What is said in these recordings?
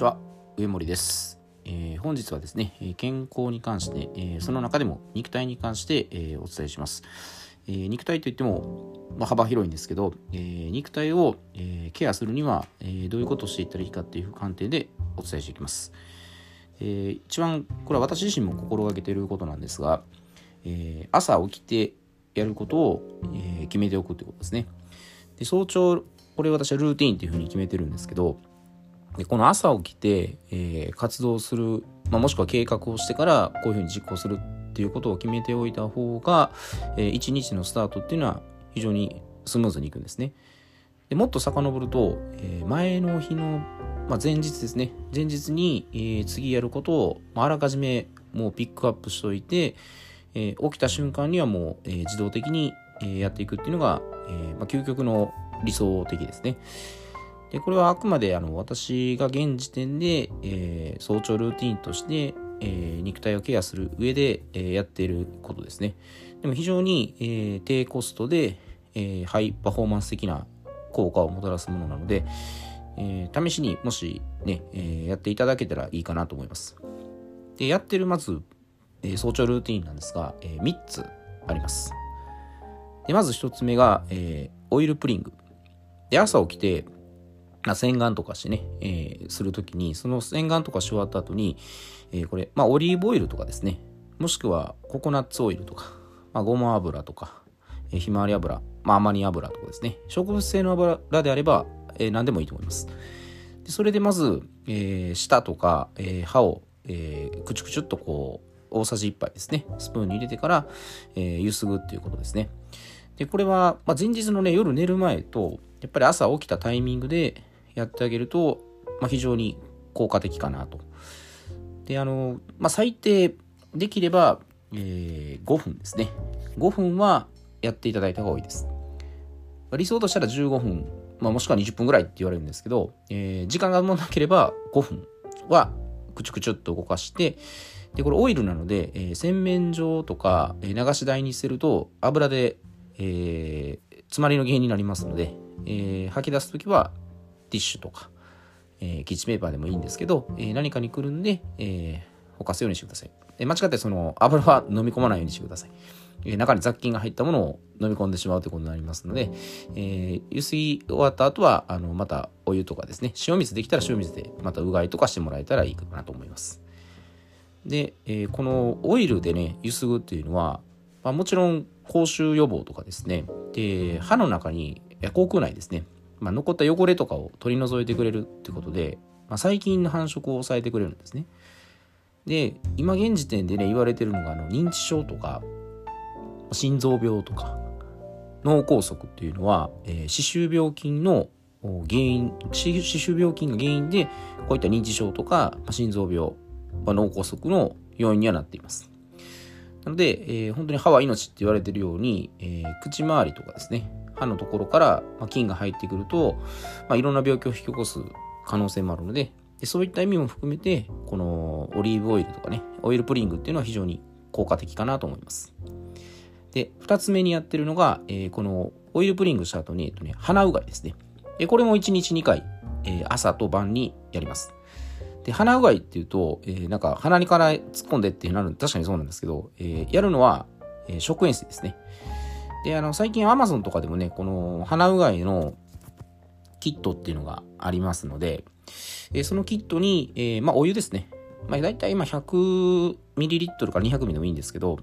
ちは。上森です、えー、本日はですね健康に関して、えー、その中でも肉体に関して、えー、お伝えします、え肉体といっても、まあ、幅広いんですけど、え肉体を、えケアするには、えどういうことをしていったらいいかっていう観点でお伝えしていきます、え一番これは私自身も心がけていることなんですが、え朝起きてやることを、え決めておくということですね。で早朝これ私はルーティンっていうふうに決めてるんですけどでこの朝起きて、えー、活動する、まあ、もしくは計画をしてからこういうふうに実行するっていうことを決めておいた方が、えー、一日のスタートっていうのは非常にスムーズにいくんですね。でもっと遡ると、えー、前の日の、まあ、前日ですね前日に、えー、次やることを、まあ、らかじめもうピックアップしといて、えー、起きた瞬間にはもう、えー、自動的に、えー、やっていくっていうのが、えーまあ、究極の理想的ですね。でこれはあくまであの私が現時点で、えー、早朝ルーティンとして、えー、肉体をケアする上で、えー、やっていることですね。でも非常に、えー、低コストで、えー、ハイパフォーマンス的な効果をもたらすものなので、えー、試しにもしね、えー、やっていただけたらいいかなと思います。で、やってるまず、えー、早朝ルーティンなんですが、えー、3つあります。でまず1つ目が、えー、オイルプリング。で、朝起きて、洗顔とかしてね、えー、するときに、その洗顔とかし終わった後に、えー、これ、まあ、オリーブオイルとかですね、もしくはココナッツオイルとか、まあ、ごま油とか、えー、ひまわり油、まあ、アマニ油とかですね、植物性の油であれば、えー、何でもいいと思います。でそれでまず、えー、舌とか、えー、歯を、えー、くちゅくちゅっとこう、大さじ1杯ですね、スプーンに入れてから、えー、ゆすぐっていうことですね。で、これは、まあ、前日のね、夜寝る前と、やっぱり朝起きたタイミングで、やってあげると、まあ、非常に効果的かなと。で、あの、まあ、最低できれば、えー、5分ですね。5分はやっていただいた方がいいです。理想としたら15分、まあ、もしくは20分ぐらいって言われるんですけど、えー、時間がもなければ5分はくちゅくちゅっと動かして、で、これオイルなので、えー、洗面所とか、えー、流し台に捨てると油で、えー、詰まりの原因になりますので、えー、吐き出すときはティッシュとか、えー、キッチンペーパーでもいいんですけど、えー、何かにくるんで、えー、ほかすようにしてください。え間違ってその油は飲み込まないようにしてください。え中に雑菌が入ったものを飲み込んでしまうということになりますので、えゆすぎ終わった後は、あの、またお湯とかですね、塩水できたら塩水でまたうがいとかしてもらえたらいいかなと思います。で、えこのオイルでね、ゆすぐっていうのは、まあ、もちろん口臭予防とかですね、で、歯の中に、口腔内ですね、まあ、残った汚れとかを取り除いてくれるってことで、まあ、細菌の繁殖を抑えてくれるんですね。で、今現時点でね、言われてるのが、あの、認知症とか、心臓病とか、脳梗塞っていうのは、えー、歯周病菌の原因、歯周病菌が原因で、こういった認知症とか、心臓病、まあ、脳梗塞の要因にはなっています。なので、えー、本当に歯は命って言われてるように、えー、口周りとかですね、歯のところから、菌が入ってくると、まあ、いろんな病気を引き起こす可能性もあるのででそういった意味も含めてこのオリーブオイルとかねオイルプリングっていうのは非常に効果的かなと思います。で2つ目にやってるのが、えー、このオイルプリングした後に、えっとね、鼻うがいですね。これも1日2回、えー、朝と晩にやります。で鼻うがいっていうと、えー、なんか鼻にから突っ込んでってなる確かにそうなんですけど、えー、やるのは、えー、食塩水ですねで、あの、最近 Amazon とかでもね、この鼻うがいのキットっていうのがありますので、えそのキットに、えー、まあ、お湯ですね。まあ、大体今 100ml から 200ml でもいいんですけど、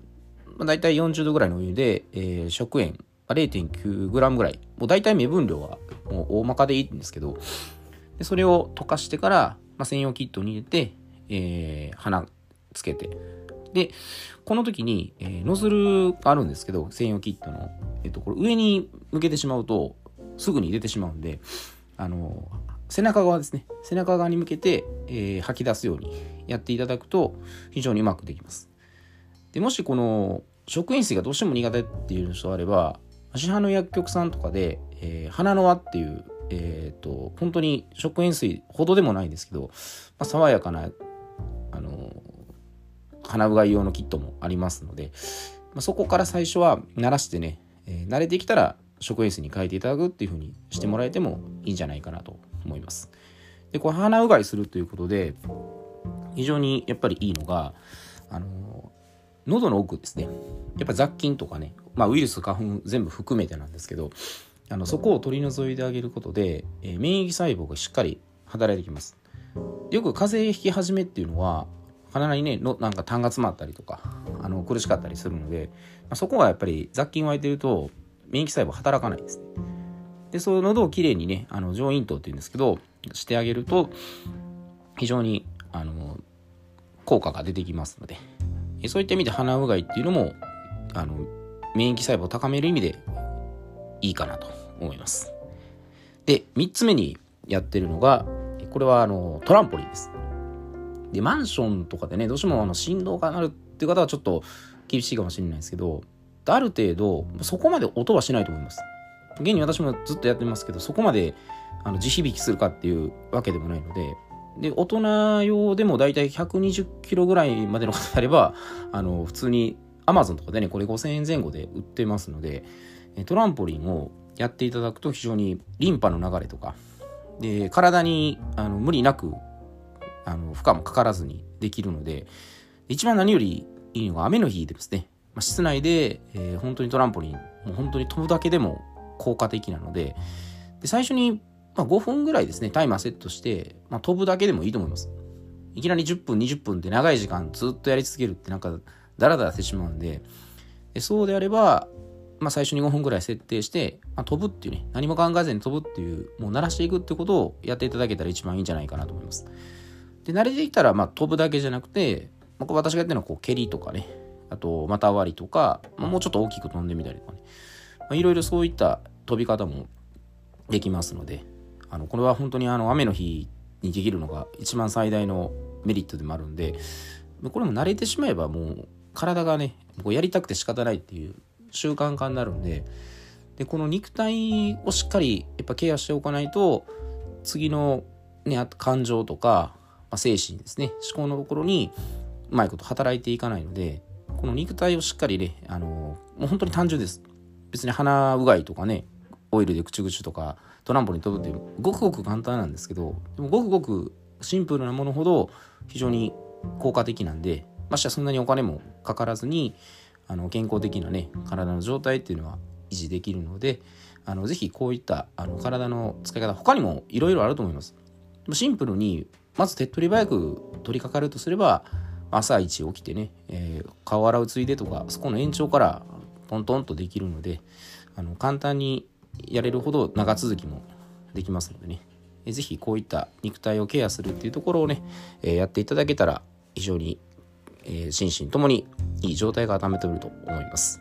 まあ、大体40度ぐらいのお湯で、えー、食塩、0.9g ぐらい、もう大体目分量はもう大まかでいいんですけど、でそれを溶かしてから、まあ、専用キットに入れて、えー、鼻つけて、で、この時に、えー、ノズルがあるんですけど、専用キットの。えっ、と、これ上に向けてしまうと、すぐに出てしまうんで、あの、背中側ですね。背中側に向けて、えー、吐き出すようにやっていただくと、非常にうまくできます。で、もしこの、食塩水がどうしても苦手っていう人あれば、市販の薬局さんとかで、えー、花の輪っていう、えっ、ー、と、本当に食塩水ほどでもないんですけど、まあ、爽やかな、あの鼻うがい用のキットもありますので、まあ、そこから最初は慣らしてね、えー、慣れてきたら食塩水に変えていただくっていう風にしてもらえてもいいんじゃないかなと思います。でこれ鼻うがいするということで非常にやっぱりいいのがあの喉の奥ですねやっぱ雑菌とかね、まあ、ウイルス花粉全部含めてなんですけどあのそこを取り除いてあげることで、えー、免疫細胞がしっかり働いてきます。よく風邪ひき始めっていうのは鼻にねのなんか痰が詰まったりとかあの苦しかったりするので、まあ、そこがやっぱり雑菌湧いてると免疫細胞働かないですね。でそう喉をきれいにねあの上咽頭っていうんですけどしてあげると非常にあの効果が出てきますので。そういった意味で鼻うがいっていうのもあの免疫細胞を高める意味でいいかなと思います。で3つ目にやってるのがこれはあのトランポリンです。でマンションとかでねどうしてもあの振動がなるっていう方はちょっと厳しいかもしれないですけどある程度そこまで音はしないと思います。現に私もずっとやってますけどそこまであの地響きするかっていうわけでもないのでで大人用でもだいたい120キロぐらいまでの方であればあの普通にアマゾンとかでねこれ5000円前後で売ってますのでトランポリンをやっていただくと非常にリンパの流れとかで体にあの無理なくあの負荷もかからずにできるので一番何よりいいのが雨の日でですね、まあ、室内で、えー、本当にトランポリンもう本当に飛ぶだけでも効果的なのでで最初にまあ、5分ぐらいですね、タイマーセットして、まあ、飛ぶだけでもいいと思います。いきなり10分、20分って長い時間ずっとやり続けるってなんかダラダラしてしまうんで、でそうであれば、まあ、最初に5分ぐらい設定して、まあ、飛ぶっていうね、何も考えずに飛ぶっていう、もう鳴らしていくってことをやっていただけたら一番いいんじゃないかなと思います。で、慣れてきたら、まあ、飛ぶだけじゃなくて、まあ、私がやってるのはこう蹴りとかね、あと股割りとか、まあ、もうちょっと大きく飛んでみたりとかね、まあ、いろいろそういった飛び方もできますので、あのこれは本当にあの雨の日にできるのが一番最大のメリットでもあるんでこれも慣れてしまえばもう体がねこうやりたくて仕方ないっていう習慣化になるんででこの肉体をしっかりやっぱケアしておかないと次の、ね、感情とか、まあ、精神ですね思考のところにうまいこと働いていかないのでこの肉体をしっかりねあのもう本当に単純です。別に鼻うがいとかねオイルでくちぐちとかトランポリン飛ぶっていうごくごく簡単なんですけどでもごくごくシンプルなものほど非常に効果的なんでましてはそんなにお金もかからずにあの健康的なね体の状態っていうのは維持できるのであのぜひこういったあの体の使い方他にもいろいろあると思います。シンプルにまず手っ取り早く取り掛かるとすれば朝一起きてね、えー、顔洗うついでとかそこの延長からトントンとできるのであの簡単にやれるほど長続きもできますのでね、えぜひこういった肉体をケアするっていうところをね、えやっていただけたら非常に、え心身ともにいい状態が保てると思います。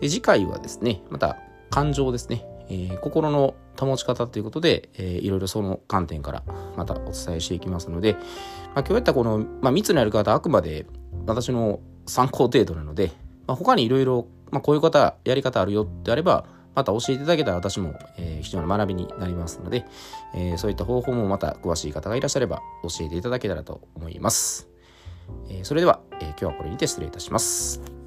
で次回はですね、また感情ですね、えー、心の保ち方ということで、えー、いろいろその観点からまたお伝えしていきますので、まあ、今日やったこの、まあ、3つのやり方あくまで私の参考程度なので、まあ、他にいろいろこういう方やり方あるよってあればまた教えていただけたら私も、えー、非常に学びになりますので、えー、そういった方法もまた詳しい方がいらっしゃれば教えていただけたらと思います。えー、それでは、え今日はこれにて失礼いたします。